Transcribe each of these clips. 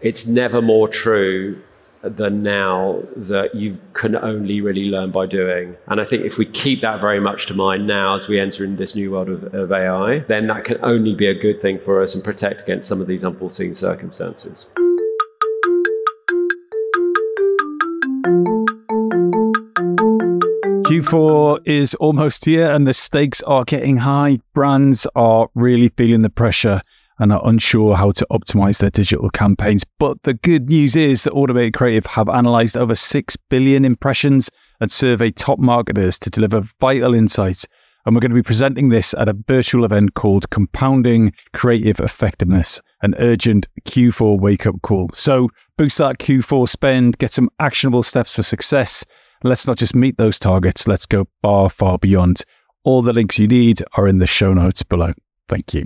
it's never more true than now that you can only really learn by doing. And I think if we keep that very much to mind now as we enter in this new world of, of AI, then that can only be a good thing for us and protect against some of these unforeseen circumstances. Q4 is almost here and the stakes are getting high. Brands are really feeling the pressure and are unsure how to optimize their digital campaigns. But the good news is that Automated Creative have analyzed over 6 billion impressions and surveyed top marketers to deliver vital insights. And we're going to be presenting this at a virtual event called Compounding Creative Effectiveness, an urgent Q4 wake up call. So boost that Q4 spend, get some actionable steps for success. Let's not just meet those targets, let's go far, far beyond. All the links you need are in the show notes below. Thank you.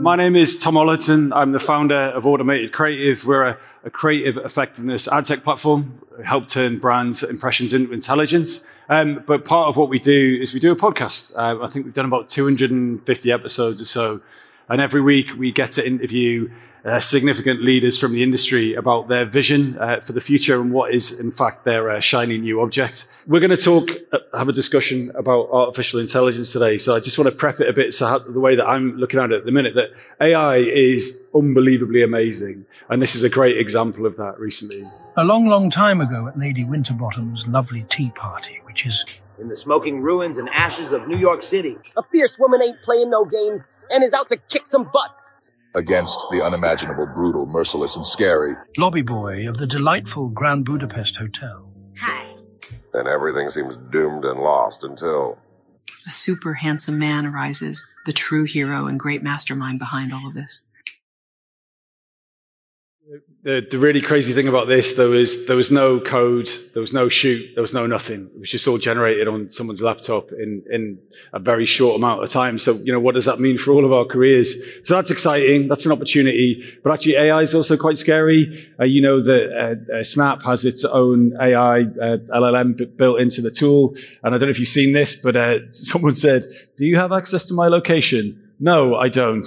My name is Tom Ollerton. I'm the founder of Automated Creative. We're a, a creative effectiveness ad tech platform. We help turn brands impressions into intelligence. Um, but part of what we do is we do a podcast. Uh, I think we've done about 250 episodes or so. And every week we get to interview uh, significant leaders from the industry about their vision uh, for the future and what is, in fact, their uh, shiny new object. We're going to talk, uh, have a discussion about artificial intelligence today. So I just want to prep it a bit. So how, the way that I'm looking at it at the minute, that AI is unbelievably amazing, and this is a great example of that recently. A long, long time ago at Lady Winterbottom's lovely tea party, which is in the smoking ruins and ashes of New York City. A fierce woman ain't playing no games and is out to kick some butts against the unimaginable, brutal, merciless, and scary. Lobby boy of the delightful Grand Budapest Hotel. Hi. And everything seems doomed and lost until. A super handsome man arises, the true hero and great mastermind behind all of this. The, the really crazy thing about this, though, is there was no code, there was no shoot, there was no nothing. It was just all generated on someone's laptop in, in a very short amount of time. So, you know, what does that mean for all of our careers? So that's exciting. That's an opportunity. But actually, AI is also quite scary. Uh, you know that uh, uh, Snap has its own AI uh, LLM built into the tool. And I don't know if you've seen this, but uh, someone said, "Do you have access to my location?" No, I don't.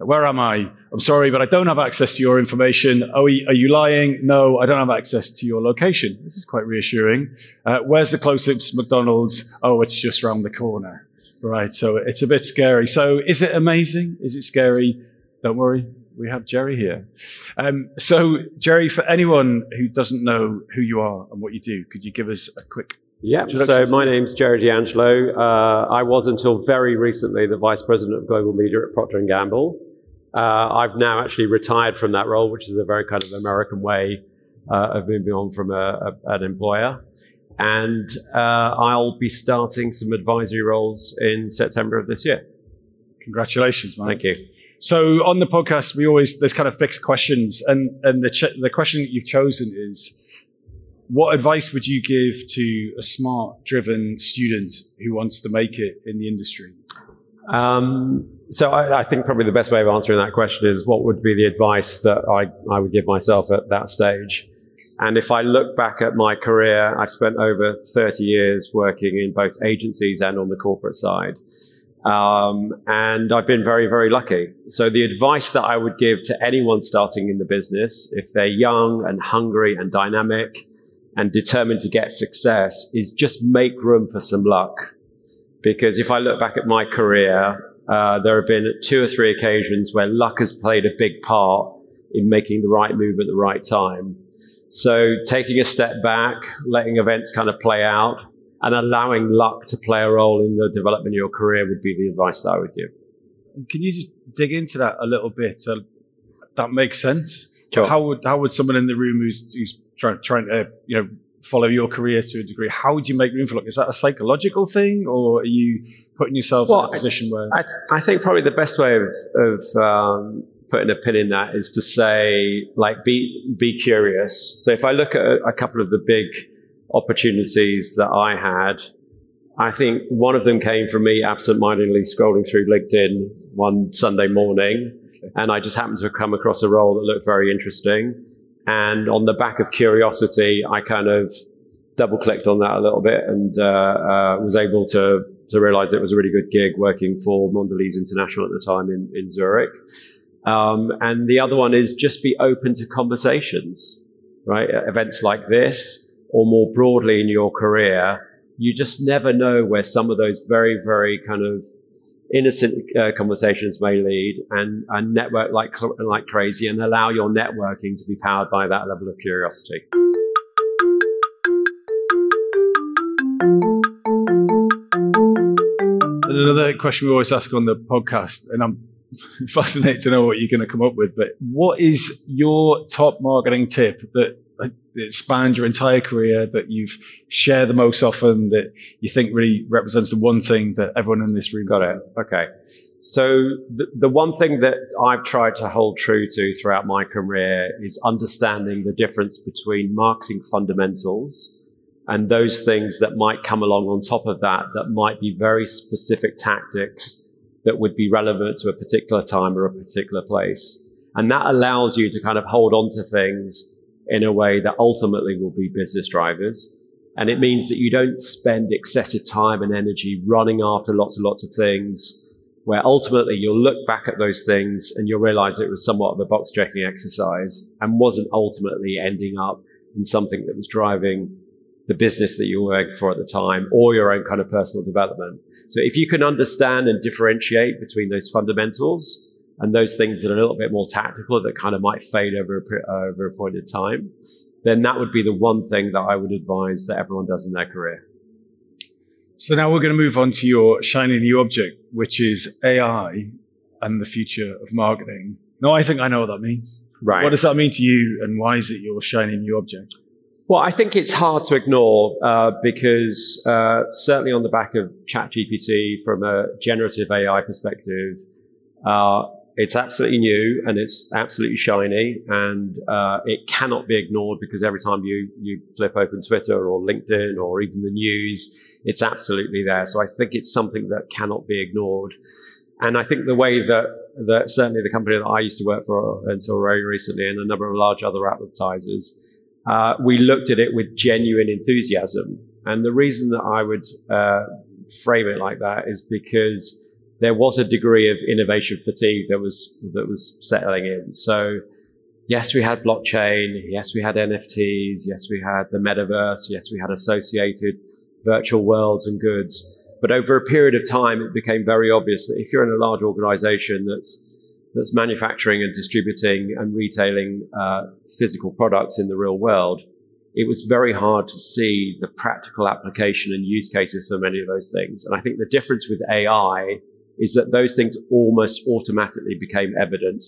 Where am I? I'm sorry, but I don't have access to your information. Oh, are you lying? No, I don't have access to your location. This is quite reassuring. Uh, where's the closest McDonald's? Oh, it's just around the corner. Right. So it's a bit scary. So is it amazing? Is it scary? Don't worry. We have Gerry here. Um, so Gerry, for anyone who doesn't know who you are and what you do, could you give us a quick yeah, so my name's Gerry D'Angelo. Uh, I was until very recently the Vice President of Global Media at Procter & Gamble. Uh, I've now actually retired from that role, which is a very kind of American way uh, of moving on from a, a, an employer. And uh, I'll be starting some advisory roles in September of this year. Congratulations, man. Thank you. So on the podcast, we always there's kind of fixed questions, and and the ch- the question that you've chosen is, what advice would you give to a smart, driven student who wants to make it in the industry? Um, so I, I, think probably the best way of answering that question is what would be the advice that I, I would give myself at that stage. And if I look back at my career, I've spent over 30 years working in both agencies and on the corporate side. Um, and I've been very, very lucky. So the advice that I would give to anyone starting in the business, if they're young and hungry and dynamic and determined to get success, is just make room for some luck. Because if I look back at my career, uh, there have been two or three occasions where luck has played a big part in making the right move at the right time. So taking a step back, letting events kind of play out, and allowing luck to play a role in the development of your career would be the advice that I would give. Can you just dig into that a little bit? Uh, that makes sense. Sure. How would how would someone in the room who's, who's trying trying to you know follow your career to a degree? How would you make room for luck? Is that a psychological thing, or are you putting yourself well, in a position where? I, I, think probably the best way of, of um, putting a pin in that is to say, like, be be curious. So if I look at a, a couple of the big opportunities that I had, I think one of them came from me absent-mindedly scrolling through LinkedIn one Sunday morning, and I just happened to come across a role that looked very interesting. And on the back of curiosity, I kind of double clicked on that a little bit and uh, uh, was able to to realize it was a really good gig working for Mondelez International at the time in, in Zurich. Um, and the other one is just be open to conversations, right? Events like this, or more broadly in your career, you just never know where some of those very, very kind of innocent uh, conversations may lead and, and network like, like crazy and allow your networking to be powered by that level of curiosity. Another question we always ask on the podcast, and I'm fascinated to know what you're going to come up with, but what is your top marketing tip that Uh, that spanned your entire career that you've shared the most often that you think really represents the one thing that everyone in this room got it. Okay. So the, the one thing that i've tried to hold true to throughout my career is understanding the difference between marketing fundamentals and those things that might come along on top of that that might be very specific tactics that would be relevant to a particular time or a particular place. And that allows you to kind of hold on to things in a way that ultimately will be business drivers. And it means that you don't spend excessive time and energy running after lots and lots of things where ultimately you'll look back at those things and you'll realize it was somewhat of a box checking exercise and wasn't ultimately ending up in something that was driving the business that you were working for at the time or your own kind of personal development. So if you can understand and differentiate between those fundamentals, and those things that are a little bit more tactical that kind of might fade over a, over a point in time, then that would be the one thing that I would advise that everyone does in their career. So now we're going to move on to your shiny new object, which is AI and the future of marketing. No, I think I know what that means. Right. What does that mean to you, and why is it your shiny new object? Well, I think it's hard to ignore uh, because uh, certainly on the back of ChatGPT, from a generative AI perspective, uh, it's absolutely new and it's absolutely shiny and uh, it cannot be ignored because every time you, you flip open Twitter or LinkedIn or even the news, it's absolutely there. So I think it's something that cannot be ignored. And I think the way that, that certainly the company that I used to work for until very recently and a number of large other advertisers, uh, we looked at it with genuine enthusiasm. And the reason that I would uh, frame it like that is because there was a degree of innovation fatigue that was that was settling in. So yes, we had blockchain. Yes, we had NFTs. Yes, we had the metaverse. Yes, we had associated virtual worlds and goods. But over a period of time, it became very obvious that if you're in a large organization that's that's manufacturing and distributing and retailing uh, physical products in the real world, it was very hard to see the practical application and use cases for many of those things. And I think the difference with AI is that those things almost automatically became evident.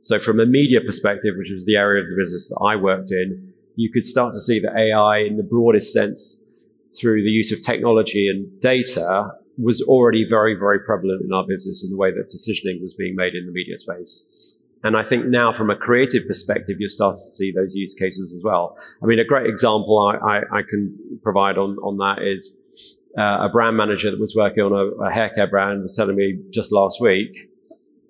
So from a media perspective, which was the area of the business that I worked in, you could start to see that AI in the broadest sense through the use of technology and data was already very, very prevalent in our business in the way that decisioning was being made in the media space. And I think now from a creative perspective, you're starting to see those use cases as well. I mean, a great example I, I, I can provide on, on that is uh, a brand manager that was working on a, a hair care brand was telling me just last week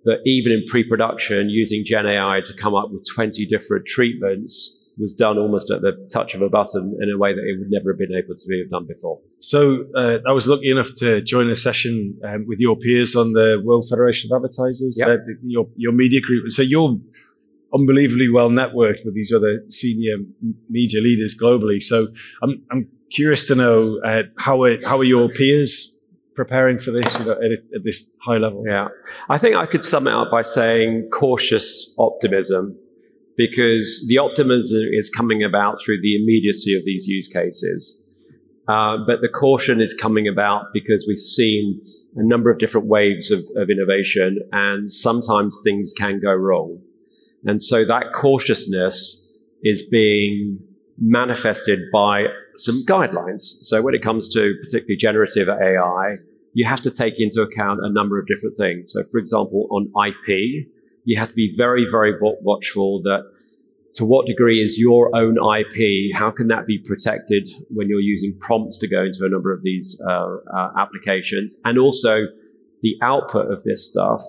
that even in pre-production, using Gen AI to come up with 20 different treatments was done almost at the touch of a button in a way that it would never have been able to be done before. So uh, I was lucky enough to join a session um, with your peers on the World Federation of Advertisers, yep. uh, your your media group. So you're unbelievably well networked with these other senior media leaders globally. So I'm I'm curious to know uh, how are, how are your peers preparing for this at, at, this high level? Yeah, I think I could sum it up by saying cautious optimism, because the optimism is coming about through the immediacy of these use cases. Uh, but the caution is coming about because we've seen a number of different waves of, of innovation, and sometimes things can go wrong. And so that cautiousness is being manifested by some guidelines. So when it comes to particularly generative AI, you have to take into account a number of different things. So for example, on IP, you have to be very, very watchful that to what degree is your own IP? How can that be protected when you're using prompts to go into a number of these uh, uh, applications? And also the output of this stuff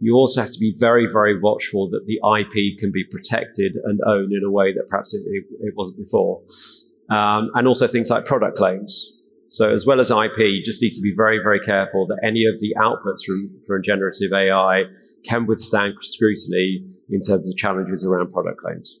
you also have to be very, very watchful that the IP can be protected and owned in a way that perhaps it, it, it wasn't before. Um, and also things like product claims. So as well as IP, you just need to be very, very careful that any of the outputs from, from generative AI can withstand scrutiny in terms of challenges around product claims.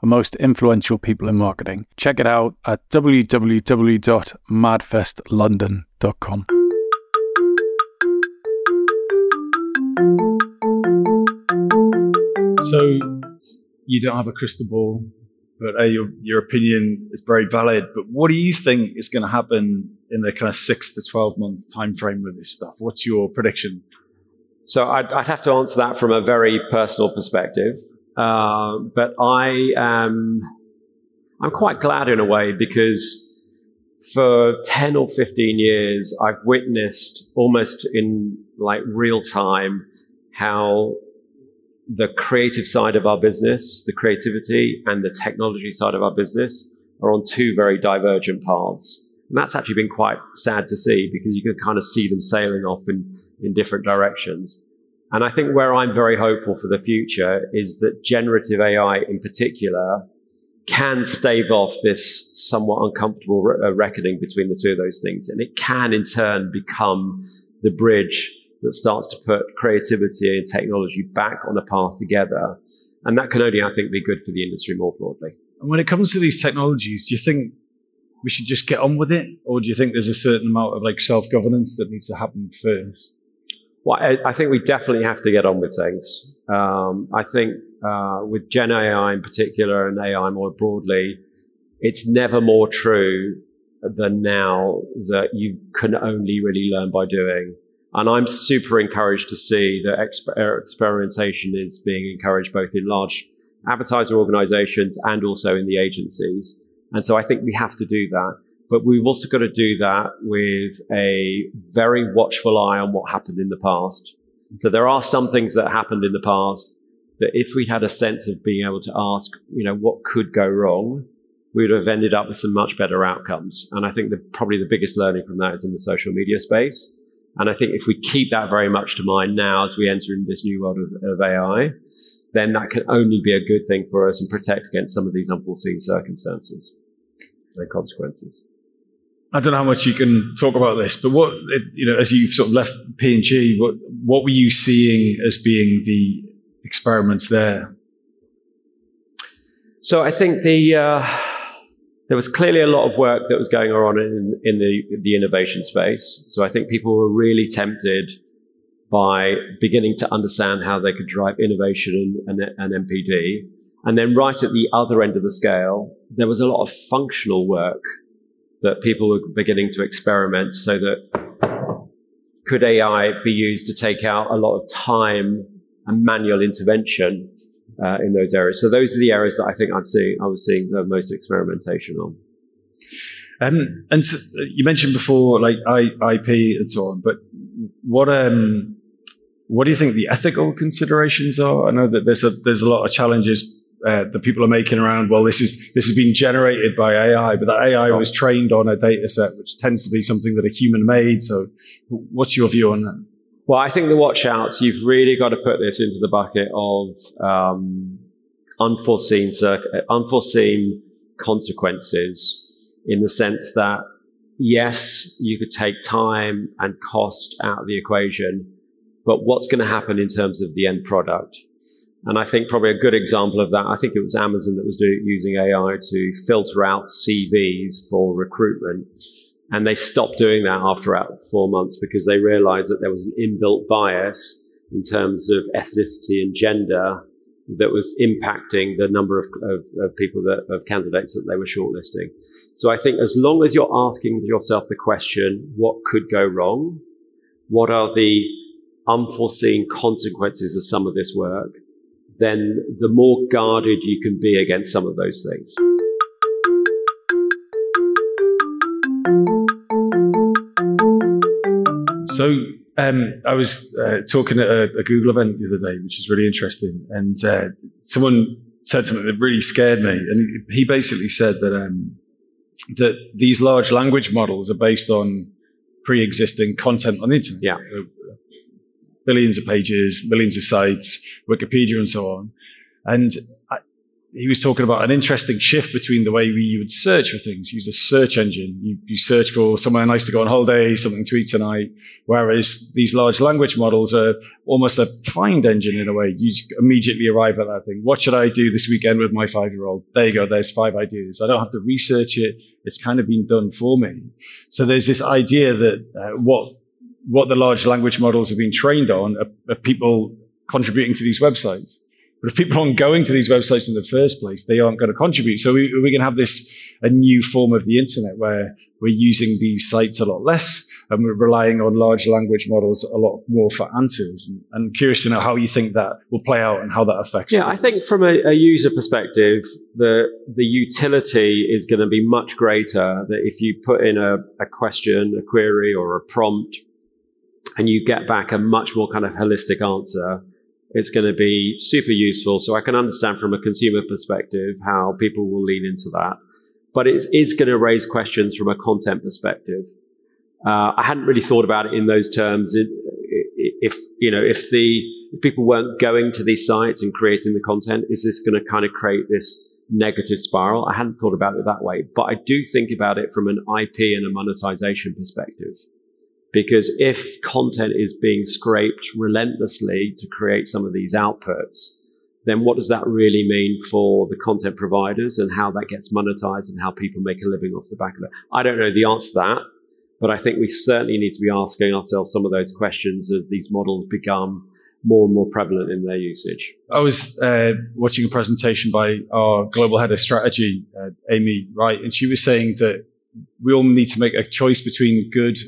and most influential people in marketing. Check it out at www.madfestlondon.com. So you don't have a crystal ball, but uh, your your opinion is very valid. But what do you think is going to happen in the kind of six to twelve month time frame with this stuff? What's your prediction? So I'd, I'd have to answer that from a very personal perspective. Uh, but I am, I'm quite glad in a way because for 10 or 15 years, I've witnessed almost in like real time how the creative side of our business, the creativity and the technology side of our business are on two very divergent paths. And that's actually been quite sad to see because you can kind of see them sailing off in, in different directions. And I think where I'm very hopeful for the future is that generative AI in particular can stave off this somewhat uncomfortable re- uh, reckoning between the two of those things. And it can in turn become the bridge that starts to put creativity and technology back on a path together. And that can only, I think, be good for the industry more broadly. And when it comes to these technologies, do you think we should just get on with it? Or do you think there's a certain amount of like self governance that needs to happen first? Well, I, I, think we definitely have to get on with things. Um, I think uh, with Gen AI in particular and AI more broadly, it's never more true than now that you can only really learn by doing. And I'm super encouraged to see that exper- experimentation is being encouraged both in large advertiser organizations and also in the agencies. And so I think we have to do that. But we've also got to do that with a very watchful eye on what happened in the past. So there are some things that happened in the past that if we'd had a sense of being able to ask, you know, what could go wrong, we would have ended up with some much better outcomes. And I think that probably the biggest learning from that is in the social media space. And I think if we keep that very much to mind now as we enter into this new world of, of AI, then that can only be a good thing for us and protect against some of these unforeseen circumstances and consequences. I don't know how much you can talk about this, but what you know, as you sort of left P and G, what what were you seeing as being the experiments there? So I think the uh, there was clearly a lot of work that was going on in in the the innovation space. So I think people were really tempted by beginning to understand how they could drive innovation and, and, and MPD. And then right at the other end of the scale, there was a lot of functional work that people are beginning to experiment so that could AI be used to take out a lot of time and manual intervention uh, in those areas? So those are the areas that I think I'm seeing, I was seeing the most experimentation on. Um, and so you mentioned before, like I, IP and so on, but what, um, what do you think the ethical considerations are? I know that there's a, there's a lot of challenges uh, that people are making around, well, this is this has been generated by AI, but that AI was trained on a data set, which tends to be something that a human made. So, what's your view on that? Well, I think the watch outs, you've really got to put this into the bucket of um, unforeseen, unforeseen consequences in the sense that, yes, you could take time and cost out of the equation, but what's going to happen in terms of the end product? And I think probably a good example of that, I think it was Amazon that was using AI to filter out CVs for recruitment. And they stopped doing that after about four months because they realized that there was an inbuilt bias in terms of ethnicity and gender that was impacting the number of, of, of people that, of candidates that they were shortlisting. So I think as long as you're asking yourself the question, what could go wrong? What are the unforeseen consequences of some of this work? Then the more guarded you can be against some of those things. So um, I was uh, talking at a, a, Google event the other day, which is really interesting, and uh, someone said something that really scared me, and he basically said that um, that these large language models are based on pre-existing content on the internet. Yeah. Billions of pages, millions of sites, Wikipedia and so on. And he was talking about an interesting shift between the way we would search for things. Use a search engine. You, you, search for somewhere nice to go on holiday, something to eat tonight. Whereas these large language models are almost a find engine in a way. You immediately arrive at that thing. What should I do this weekend with my five year old? There you go. There's five ideas. I don't have to research it. It's kind of been done for me. So there's this idea that uh, what what the large language models have been trained on are, are people contributing to these websites. But if people aren't going to these websites in the first place, they aren't going to contribute. So we, we're going to have this, a new form of the internet where we're using these sites a lot less and we're relying on large language models a lot more for answers. And I'm curious to know how you think that will play out and how that affects. Yeah, people. I think from a, a, user perspective, the, the utility is going to be much greater that if you put in a, a question, a query or a prompt and you get back a much more kind of holistic answer it's going to be super useful. So I can understand from a consumer perspective how people will lean into that. But it is going to raise questions from a content perspective. Uh, I hadn't really thought about it in those terms. It, if you know, if the if people weren't going to these sites and creating the content, is this going to kind of create this negative spiral? I hadn't thought about it that way, but I do think about it from an IP and a monetization perspective. Because if content is being scraped relentlessly to create some of these outputs, then what does that really mean for the content providers and how that gets monetized and how people make a living off the back of it? I don't know the answer to that, but I think we certainly need to be asking ourselves some of those questions as these models become more and more prevalent in their usage. I was uh, watching a presentation by our global head of strategy, uh, Amy Wright, and she was saying that we all need to make a choice between good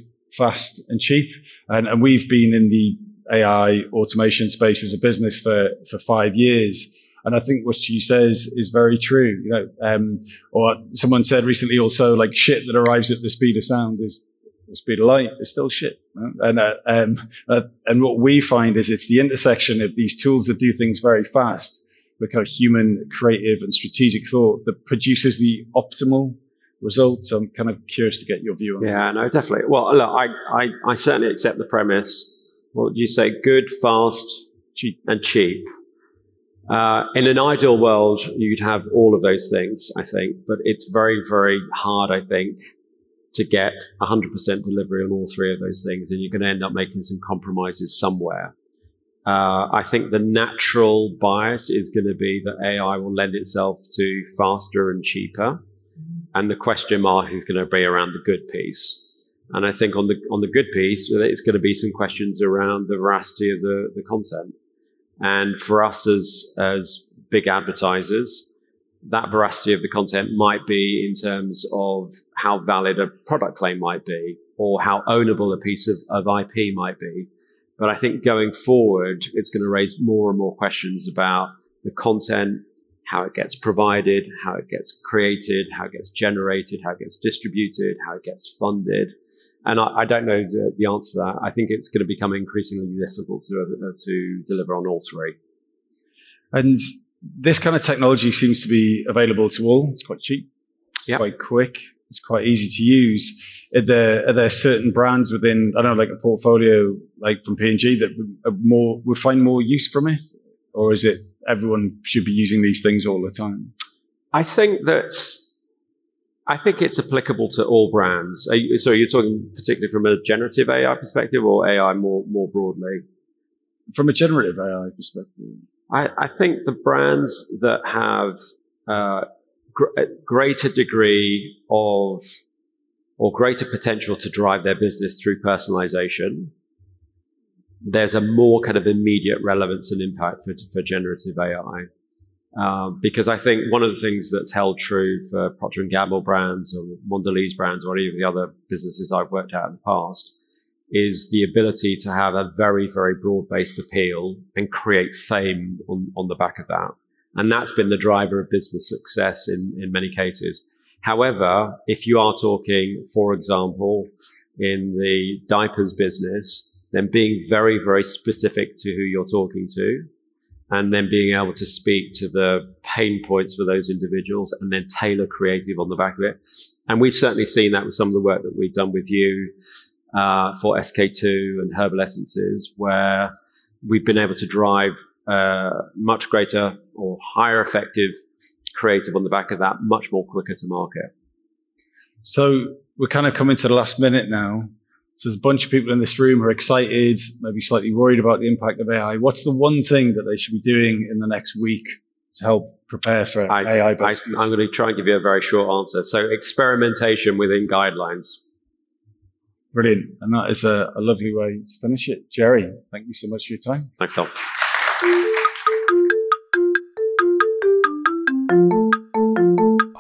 fast and cheap. And, and we've been in the AI automation space as a business for, for five years. And I think what she says is very true. You know, um, or someone said recently also like shit that arrives at the speed of sound is the speed of light is still shit. And, uh, um, uh, and what we find is it's the intersection of these tools that do things very fast with kind of human creative and strategic thought that produces the optimal results. I'm kind of curious to get your view on yeah, that. no, definitely. Well, look, I, I, I certainly accept the premise. What would you say? Good, fast, cheap, and cheap. Uh, in an ideal world, you'd have all of those things, I think, but it's very, very hard, I think, to get 100% delivery on all three of those things, and you're going to end up making some compromises somewhere. Uh, I think the natural bias is going to be that AI will lend itself to faster and cheaper and the question mark is going to be around the good piece. And I think on the on the good piece, it's going to be some questions around the veracity of the, the content. And for us as as big advertisers, that veracity of the content might be in terms of how valid a product claim might be, or how ownable a piece of, of IP might be. But I think going forward, it's going to raise more and more questions about the content, how it gets provided, how it gets created, how it gets generated, how it gets distributed, how it gets funded. And I, I don't know the, the, answer to that. I think it's going to become increasingly difficult to, uh, to deliver on all three. And this kind of technology seems to be available to all. It's quite cheap. It's yep. quite quick. It's quite easy to use. Are there, are there certain brands within, I don't know, like a portfolio, like from P&G that would more, would find more use from it? Or is it everyone should be using these things all the time? I think that I think it's applicable to all brands. Are you, so you're talking particularly from a generative AI perspective or AI more more broadly? From a generative AI perspective, I, I think the brands that have uh, gr- a greater degree of or greater potential to drive their business through personalization there's a more kind of immediate relevance and impact for, for generative AI. Um, because I think one of the things that's held true for Procter and Gamble brands or Mondelez brands or any of the other businesses I've worked at in the past is the ability to have a very, very broad based appeal and create fame on, on the back of that. And that's been the driver of business success in, in many cases. However, if you are talking, for example, in the diapers business, then being very, very specific to who you're talking to, and then being able to speak to the pain points for those individuals and then tailor creative on the back of it. And we've certainly seen that with some of the work that we've done with you uh, for SK2 and Herbal Essences, where we've been able to drive uh, much greater or higher effective creative on the back of that, much more quicker to market. So we're kind of coming to the last minute now. So there's a bunch of people in this room who are excited, maybe slightly worried about the impact of AI. What's the one thing that they should be doing in the next week to help prepare for I, AI? I, I'm going to try and give you a very short answer. So experimentation within guidelines. Brilliant. And that is a, a lovely way to finish it. Gerry, thank you so much for your time. Thanks, Tom.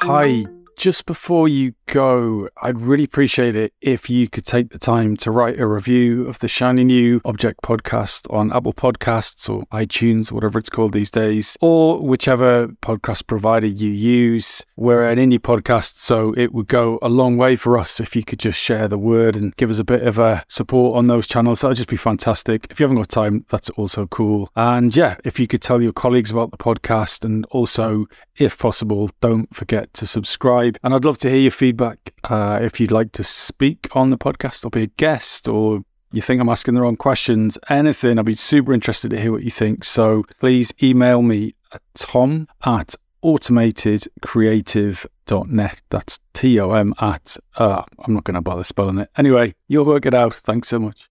Hi, just before you go, I'd really appreciate it if you could take the time to write a review of the Shiny New Object podcast on Apple Podcasts or iTunes, whatever it's called these days, or whichever podcast provider you use. We're an indie podcast, so it would go a long way for us if you could just share the word and give us a bit of a support on those channels. That'd just be fantastic. If you haven't got time, that's also cool. And yeah, if you could tell your colleagues about the podcast and also, if possible, don't forget to subscribe. And I'd love to hear your feedback uh, if you'd like to speak on the podcast or be a guest or you think I'm asking the wrong questions, anything, I'd be super interested to hear what you think. So please email me at tom at automatedcreative.net. That's T O M at, uh, I'm not going to bother spelling it. Anyway, you'll work it out. Thanks so much.